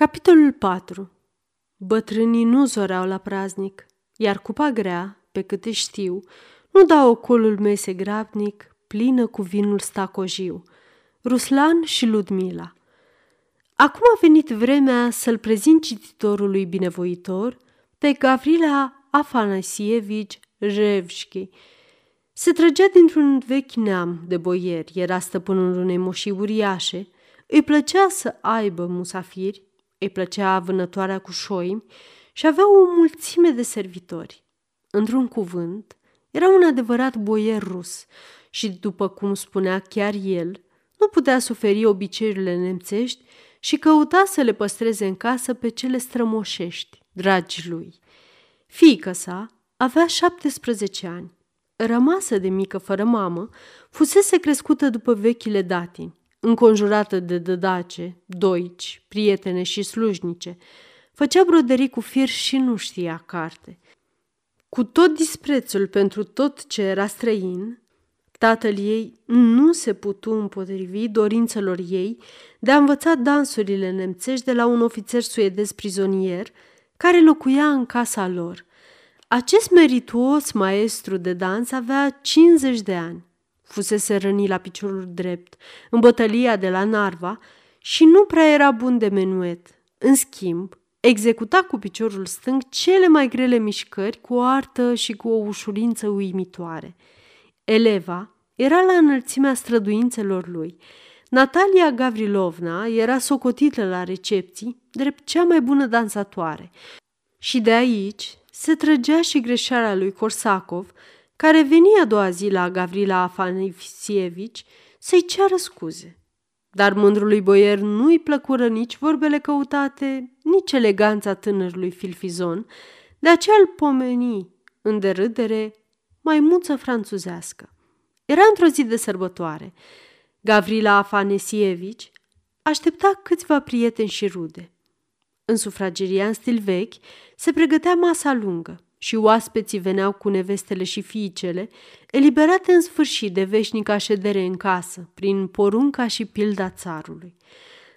Capitolul 4 Bătrânii nu zoreau la praznic, iar cupa grea, pe câte știu, nu da ocolul mese grabnic, plină cu vinul stacojiu. Ruslan și Ludmila Acum a venit vremea să-l prezint cititorului binevoitor pe Gavrila Afanasievici Revșchi. Se trăgea dintr-un vechi neam de boieri, era stăpânul unei moșii uriașe, îi plăcea să aibă musafiri îi plăcea vânătoarea cu șoimi și avea o mulțime de servitori. Într-un cuvânt, era un adevărat boier rus și, după cum spunea chiar el, nu putea suferi obiceiurile nemțești și căuta să le păstreze în casă pe cele strămoșești, dragi lui. Fiica sa avea 17 ani. Rămasă de mică fără mamă, fusese crescută după vechile datini înconjurată de dădace, doici, prietene și slujnice. Făcea broderii cu fir și nu știa carte. Cu tot disprețul pentru tot ce era străin, tatăl ei nu se putu împotrivi dorințelor ei de a învăța dansurile nemțești de la un ofițer suedez prizonier care locuia în casa lor. Acest merituos maestru de dans avea 50 de ani fusese rănit la piciorul drept, în bătălia de la Narva și nu prea era bun de menuet. În schimb, executa cu piciorul stâng cele mai grele mișcări cu o artă și cu o ușurință uimitoare. Eleva era la înălțimea străduințelor lui. Natalia Gavrilovna era socotită la recepții drept cea mai bună dansatoare. Și de aici se trăgea și greșeala lui Korsakov, care venia a doua zi la Gavrila Afanasievici să-i ceară scuze. Dar mândrului boier nu-i plăcură nici vorbele căutate, nici eleganța tânărului filfizon, de aceea îl pomeni în derâdere maimuță franțuzească. Era într-o zi de sărbătoare. Gavrila Afanesievici aștepta câțiva prieteni și rude. În sufrageria în stil vechi se pregătea masa lungă, și oaspeții veneau cu nevestele și fiicele, eliberate în sfârșit de veșnica ședere în casă, prin porunca și pilda țarului.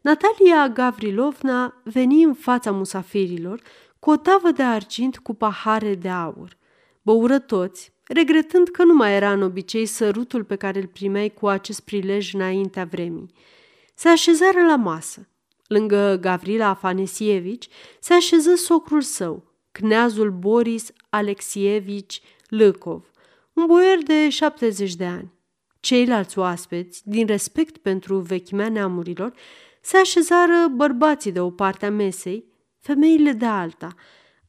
Natalia Gavrilovna veni în fața musafirilor cu o tavă de argint cu pahare de aur. Băură toți, regretând că nu mai era în obicei sărutul pe care îl primeai cu acest prilej înaintea vremii. Se așezară la masă. Lângă Gavrila Afanesievici se așeză socrul său, cneazul Boris Alexievici Lăcov, un boier de 70 de ani. Ceilalți oaspeți, din respect pentru vechimea neamurilor, se așezară bărbații de o parte a mesei, femeile de alta,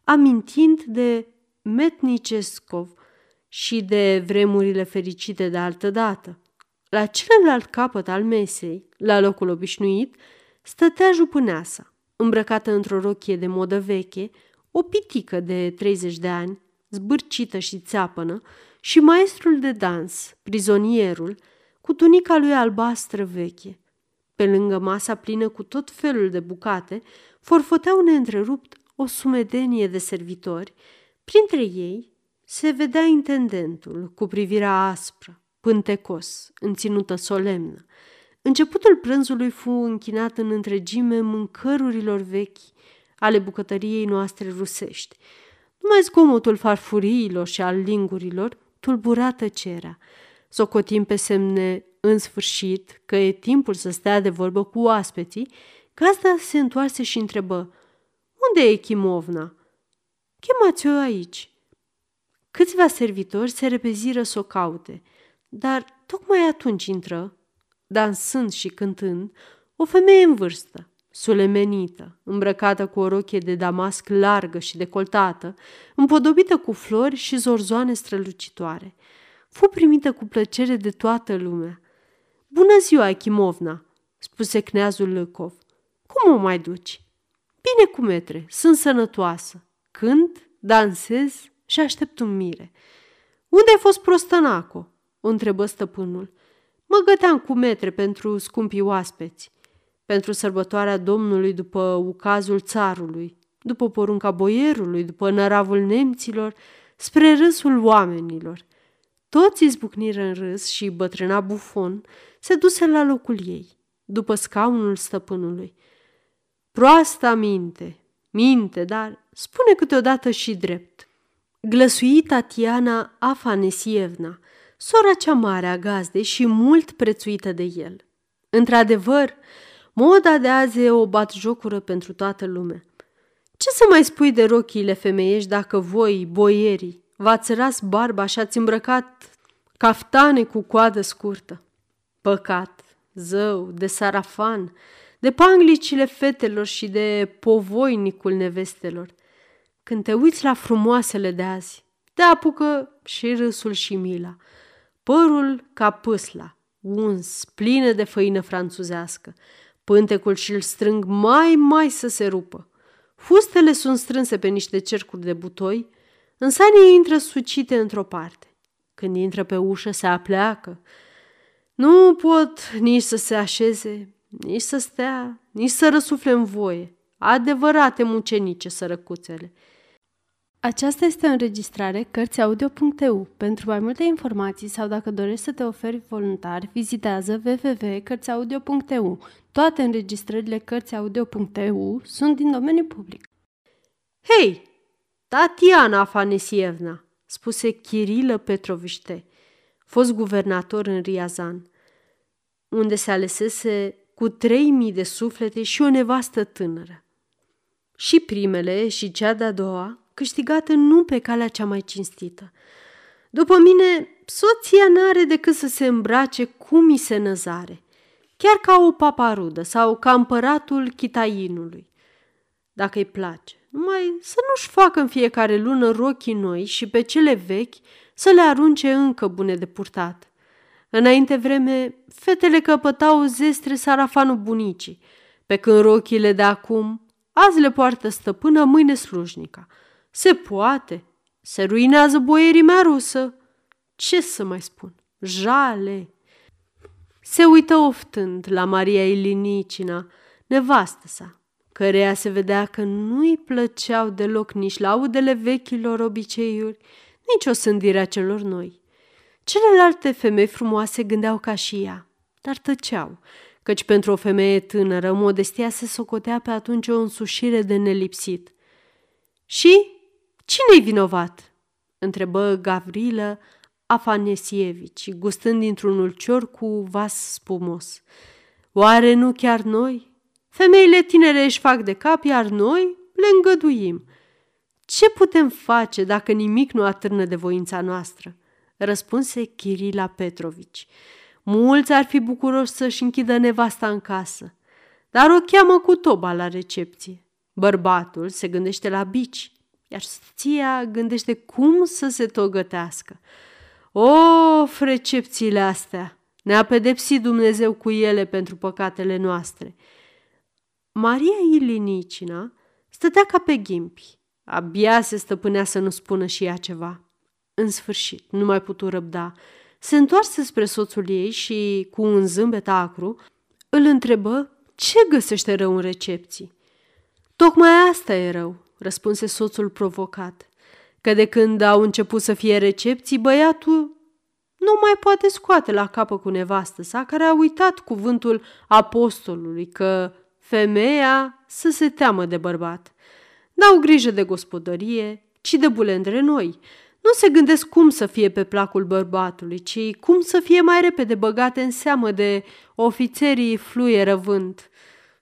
amintind de Metnicescov și de vremurile fericite de altă dată. La celălalt capăt al mesei, la locul obișnuit, stătea jupâneasa, îmbrăcată într-o rochie de modă veche, o pitică de 30 de ani, zbârcită și țeapănă, și maestrul de dans, prizonierul, cu tunica lui albastră veche. Pe lângă masa plină cu tot felul de bucate, forfăteau neîntrerupt o sumedenie de servitori. Printre ei se vedea intendentul cu privirea aspră, pântecos, în ținută solemnă. Începutul prânzului fu închinat în întregime mâncărurilor vechi ale bucătăriei noastre rusești. Numai zgomotul farfuriilor și al lingurilor tulbura tăcerea. Socotim pe semne în sfârșit că e timpul să stea de vorbă cu oaspeții, gazda se întoarse și întrebă, Unde e Chimovna? Chemați-o aici. Câțiva servitori se repeziră să o caute, dar tocmai atunci intră, dansând și cântând, o femeie în vârstă, sulemenită, îmbrăcată cu o rochie de damasc largă și decoltată, împodobită cu flori și zorzoane strălucitoare. Fu primită cu plăcere de toată lumea. Bună ziua, Achimovna!" spuse cneazul Lăcov. Cum o mai duci?" Bine cu metre, sunt sănătoasă. Cânt, dansez și aștept un mire." Unde ai fost prostănaco?" o întrebă stăpânul. Mă găteam cu metre pentru scumpii oaspeți pentru sărbătoarea Domnului după ucazul țarului, după porunca boierului, după năravul nemților, spre râsul oamenilor. Toți izbucniră în râs și bătrâna bufon se duse la locul ei, după scaunul stăpânului. Proasta minte, minte, dar spune câteodată și drept. Glăsui Tatiana Afanesievna, sora cea mare a gazdei și mult prețuită de el. Într-adevăr, moda de azi e o batjocură pentru toată lumea. Ce să mai spui de rochiile femeiești dacă voi, boierii, v-ați ras barba și ați îmbrăcat caftane cu coadă scurtă? Păcat, zău, de sarafan, de panglicile fetelor și de povoinicul nevestelor. Când te uiți la frumoasele de azi, te apucă și râsul și mila. Părul ca pâsla, uns, plină de făină franțuzească. Pântecul și-l strâng mai, mai să se rupă. Fustele sunt strânse pe niște cercuri de butoi, însanii intră sucite într-o parte. Când intră pe ușă, se apleacă. Nu pot nici să se așeze, nici să stea, nici să răsufle în voie. Adevărate mucenice sărăcuțele. Aceasta este o înregistrare Cărțiaudio.eu. Pentru mai multe informații sau dacă dorești să te oferi voluntar, vizitează www.cărțiaudio.eu. Toate înregistrările Cărțiaudio.eu sunt din domeniu public. Hei, Tatiana Afanesievna, spuse Chirilă Petroviște, fost guvernator în Riazan, unde se alesese cu trei mii de suflete și o nevastă tânără. Și primele și cea de-a doua câștigată nu pe calea cea mai cinstită. După mine, soția n-are decât să se îmbrace cum mi se năzare, chiar ca o paparudă sau ca împăratul chitainului. Dacă îi place, numai să nu-și facă în fiecare lună rochii noi și pe cele vechi să le arunce încă bune de purtat. Înainte vreme, fetele căpătau zestre sarafanul bunicii, pe când rochile de acum azi le poartă stăpână, mâine slujnica – se poate. Se ruinează boierimea rusă. Ce să mai spun? Jale! Se uită oftând la Maria Ilinicina, nevastă sa, căreia se vedea că nu-i plăceau deloc nici laudele vechilor obiceiuri, nici o sândire a celor noi. Celelalte femei frumoase gândeau ca și ea, dar tăceau, căci pentru o femeie tânără modestia se socotea pe atunci o însușire de nelipsit. Și Cine-i vinovat?" întrebă Gavrilă Afanesievici, gustând dintr-un ulcior cu vas spumos. Oare nu chiar noi? Femeile tinere își fac de cap, iar noi le îngăduim. Ce putem face dacă nimic nu atârnă de voința noastră? Răspunse Chirila Petrovici. Mulți ar fi bucuroși să-și închidă nevasta în casă, dar o cheamă cu toba la recepție. Bărbatul se gândește la bici, iar soția gândește cum să se togătească. O, recepțiile astea! Ne-a pedepsit Dumnezeu cu ele pentru păcatele noastre. Maria Ilinicina stătea ca pe ghimpi. Abia se stăpânea să nu spună și ea ceva. În sfârșit, nu mai putu răbda. Se întoarse spre soțul ei și, cu un zâmbet acru, îl întrebă ce găsește rău în recepții. Tocmai asta e rău, răspunse soțul provocat, că de când au început să fie recepții, băiatul nu mai poate scoate la capă cu nevastă sa, care a uitat cuvântul apostolului că femeia să se teamă de bărbat. N-au grijă de gospodărie, ci de bulendre noi. Nu se gândesc cum să fie pe placul bărbatului, ci cum să fie mai repede băgate în seamă de ofițerii fluieră vânt.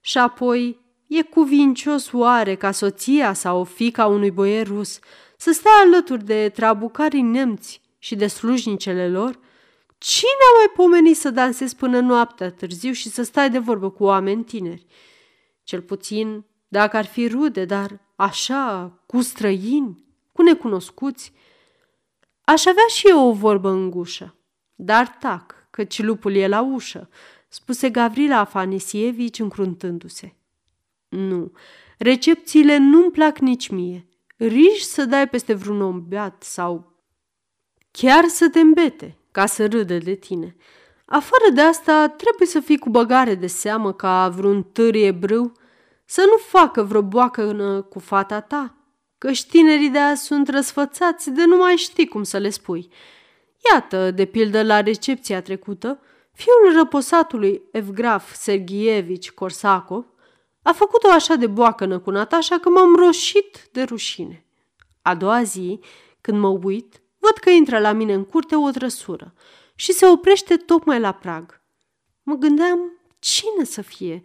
Și apoi E cuvincios oare ca soția sau fica unui boier rus să stea alături de trabucarii nemți și de slujnicele lor? Cine a mai pomenit să dansezi până noaptea târziu și să stai de vorbă cu oameni tineri? Cel puțin, dacă ar fi rude, dar așa, cu străini, cu necunoscuți, aș avea și eu o vorbă în gușă. Dar tac, căci lupul e la ușă, spuse Gavrila Afanesievici încruntându-se. Nu, recepțiile nu-mi plac nici mie. Riși să dai peste vreun om beat sau chiar să te îmbete ca să râdă de tine. Afară de asta, trebuie să fii cu băgare de seamă ca vreun târie brâu să nu facă vreo boacă cu fata ta, că tinerii de azi sunt răsfățați de nu mai știi cum să le spui. Iată, de pildă, la recepția trecută, fiul răposatului Evgraf Sergievici Korsakov A făcut-o așa de boacănă cu Natasha că m-am roșit de rușine. A doua zi, când mă uit, văd că intră la mine în curte o trăsură și se oprește tocmai la prag. Mă gândeam cine să fie,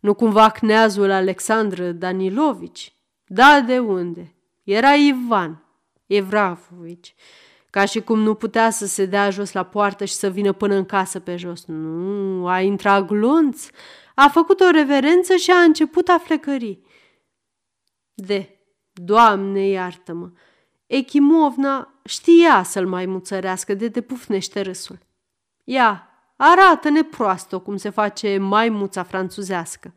nu cumva cneazul Alexandru Danilovici? Da, de unde? Era Ivan Evravovici, ca și cum nu putea să se dea jos la poartă și să vină până în casă pe jos. Nu, a intrat glonț, a făcut o reverență și a început a flecări. De, Doamne, iartă-mă! Echimovna știa să-l mai muțărească de te pufnește râsul. Ia, arată-ne proastă cum se face maimuța franțuzească.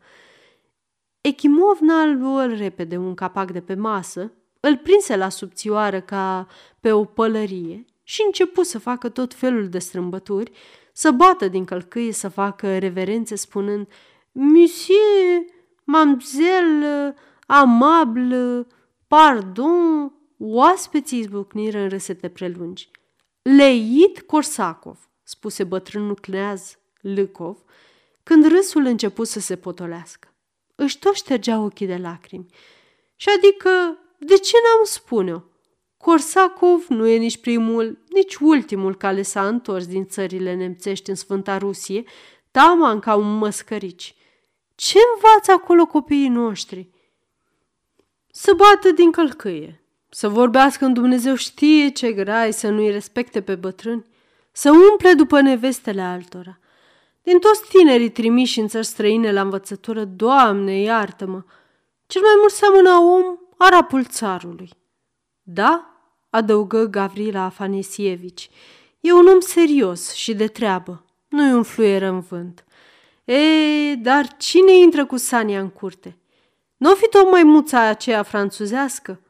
Echimovna îl luă repede un capac de pe masă, îl prinse la subțioară ca pe o pălărie și începu să facă tot felul de strâmbături, să bată din călcâie, să facă reverențe spunând Monsieur, mamzelle, amable, pardon, oaspeții izbucniră în râsete prelungi. Leit Korsakov, spuse bătrânul cleaz Lâcov, când râsul început să se potolească. Își tot ștergea ochii de lacrimi. Și adică, de ce n-am spune-o? Korsakov nu e nici primul, nici ultimul care s-a întors din țările nemțești în Sfânta Rusie, taman ca un măscărici. Ce învață acolo copiii noștri? Să bată din călcâie, să vorbească în Dumnezeu știe ce grai să nu-i respecte pe bătrâni, să umple după nevestele altora. Din toți tinerii trimiși în țări străine la învățătură, Doamne, iartă-mă, cel mai mult seamănă om arapul țarului. Da, adăugă Gavrila Afanesievici, e un om serios și de treabă, nu-i un fluieră în vânt. E, dar cine intră cu Sania în curte? Nu fi tocmai muța aceea franțuzească?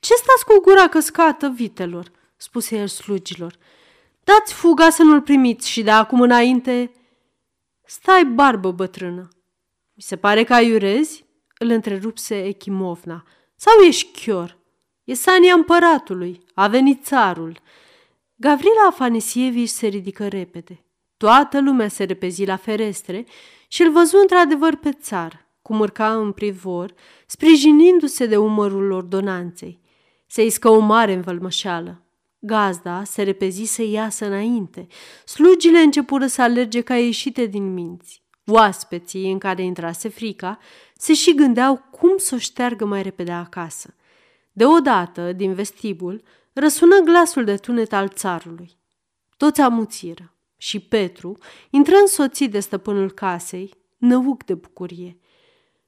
Ce stați cu gura căscată, vitelor?" spuse el slugilor. Dați fuga să nu-l primiți și de acum înainte... Stai, barbă bătrână. Mi se pare că aiurezi? Îl întrerupse Echimovna. Sau ești chior? E Sania împăratului. A venit țarul. Gavrila Afanisievici se ridică repede. Toată lumea se repezi la ferestre și îl văzu într-adevăr pe țar, cum urca în privor, sprijinindu-se de umărul ordonanței. Se iscă o mare învălmășeală. Gazda se repezi să iasă înainte. Slugile începură să alerge ca ieșite din minți. Oaspeții, în care intrase frica, se și gândeau cum să o șteargă mai repede acasă. Deodată, din vestibul, răsună glasul de tunet al țarului. Toți amuțiră și Petru intră însoțit de stăpânul casei, năuc de bucurie.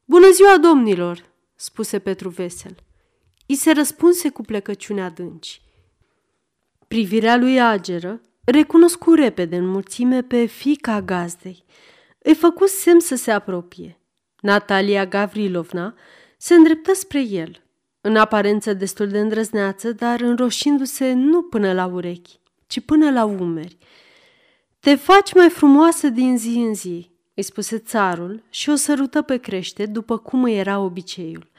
Bună ziua, domnilor!" spuse Petru vesel. I se răspunse cu plecăciune adânci. Privirea lui ageră recunoscu repede în mulțime pe fica gazdei. Îi făcu semn să se apropie. Natalia Gavrilovna se îndreptă spre el, în aparență destul de îndrăzneață, dar înroșindu-se nu până la urechi, ci până la umeri. Te faci mai frumoasă din zi în zi, îi spuse țarul și o sărută pe crește după cum îi era obiceiul.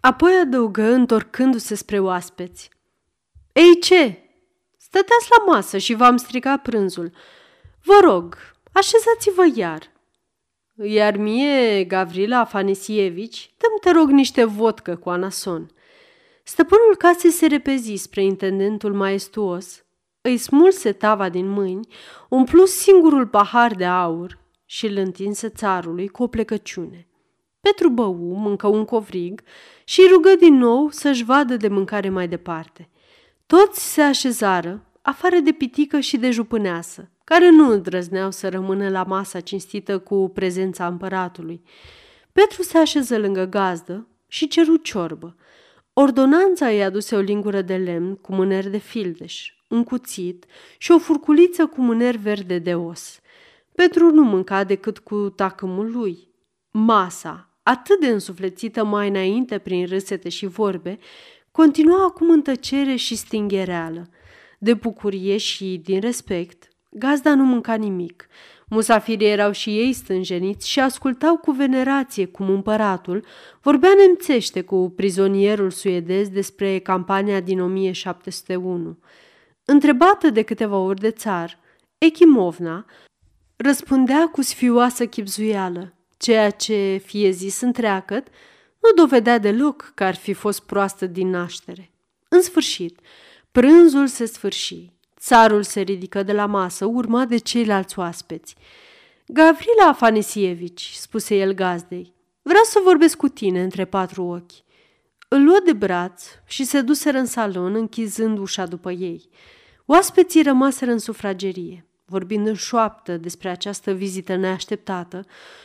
Apoi adăugă, întorcându-se spre oaspeți. Ei ce? Stăteați la masă și v-am stricat prânzul. Vă rog, așezați-vă iar. Iar mie, Gavrila Afanesievici, dăm te rog niște vodcă cu anason. Stăpânul casei se repezi spre intendentul maestuos, îi smulse tava din mâini, umplu singurul pahar de aur și îl întinse țarului cu o plecăciune. Petru bău, mâncă un covrig și rugă din nou să-și vadă de mâncare mai departe – toți se așezară, afară de pitică și de jupâneasă, care nu îndrăzneau să rămână la masa cinstită cu prezența împăratului. Petru se așeză lângă gazdă și ceru ciorbă. Ordonanța îi aduse o lingură de lemn cu mâner de fildeș, un cuțit și o furculiță cu mâner verde de os. Petru nu mânca decât cu tacâmul lui. Masa, atât de însuflețită mai înainte prin râsete și vorbe, Continua acum în tăcere și stinghereală. De bucurie și din respect, gazda nu mânca nimic. Musafirii erau și ei stânjeniți și ascultau cu venerație cum împăratul vorbea nemțește cu prizonierul suedez despre campania din 1701. Întrebată de câteva ori de țar, Echimovna răspundea cu sfioasă chipzuială. ceea ce, fie zis întreagăt, nu dovedea deloc că ar fi fost proastă din naștere. În sfârșit, prânzul se sfârși. Țarul se ridică de la masă, urmat de ceilalți oaspeți. Gavrila Afanisievici, spuse el gazdei, vreau să vorbesc cu tine între patru ochi. Îl luă de braț și se duseră în salon, închizând ușa după ei. Oaspeții rămaseră în sufragerie, vorbind în șoaptă despre această vizită neașteptată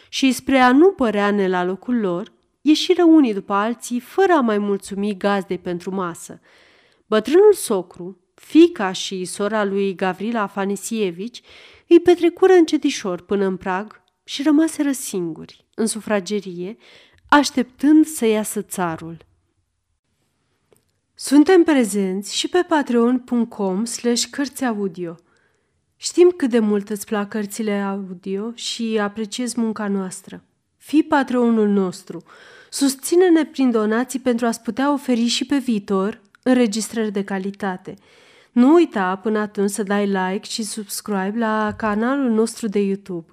și spre a nu părea ne la locul lor, ieșiră unii după alții fără a mai mulțumi gazdei pentru masă. Bătrânul socru, fica și sora lui Gavrila Afanisievici, îi petrecură încetișor până în prag și rămaseră singuri, în sufragerie, așteptând să iasă țarul. Suntem prezenți și pe patreon.com slash cărți audio. Știm cât de mult îți plac cărțile audio și apreciez munca noastră. Fii patreonul nostru. Susține-ne prin donații pentru a-ți putea oferi și pe viitor înregistrări de calitate. Nu uita până atunci să dai like și subscribe la canalul nostru de YouTube.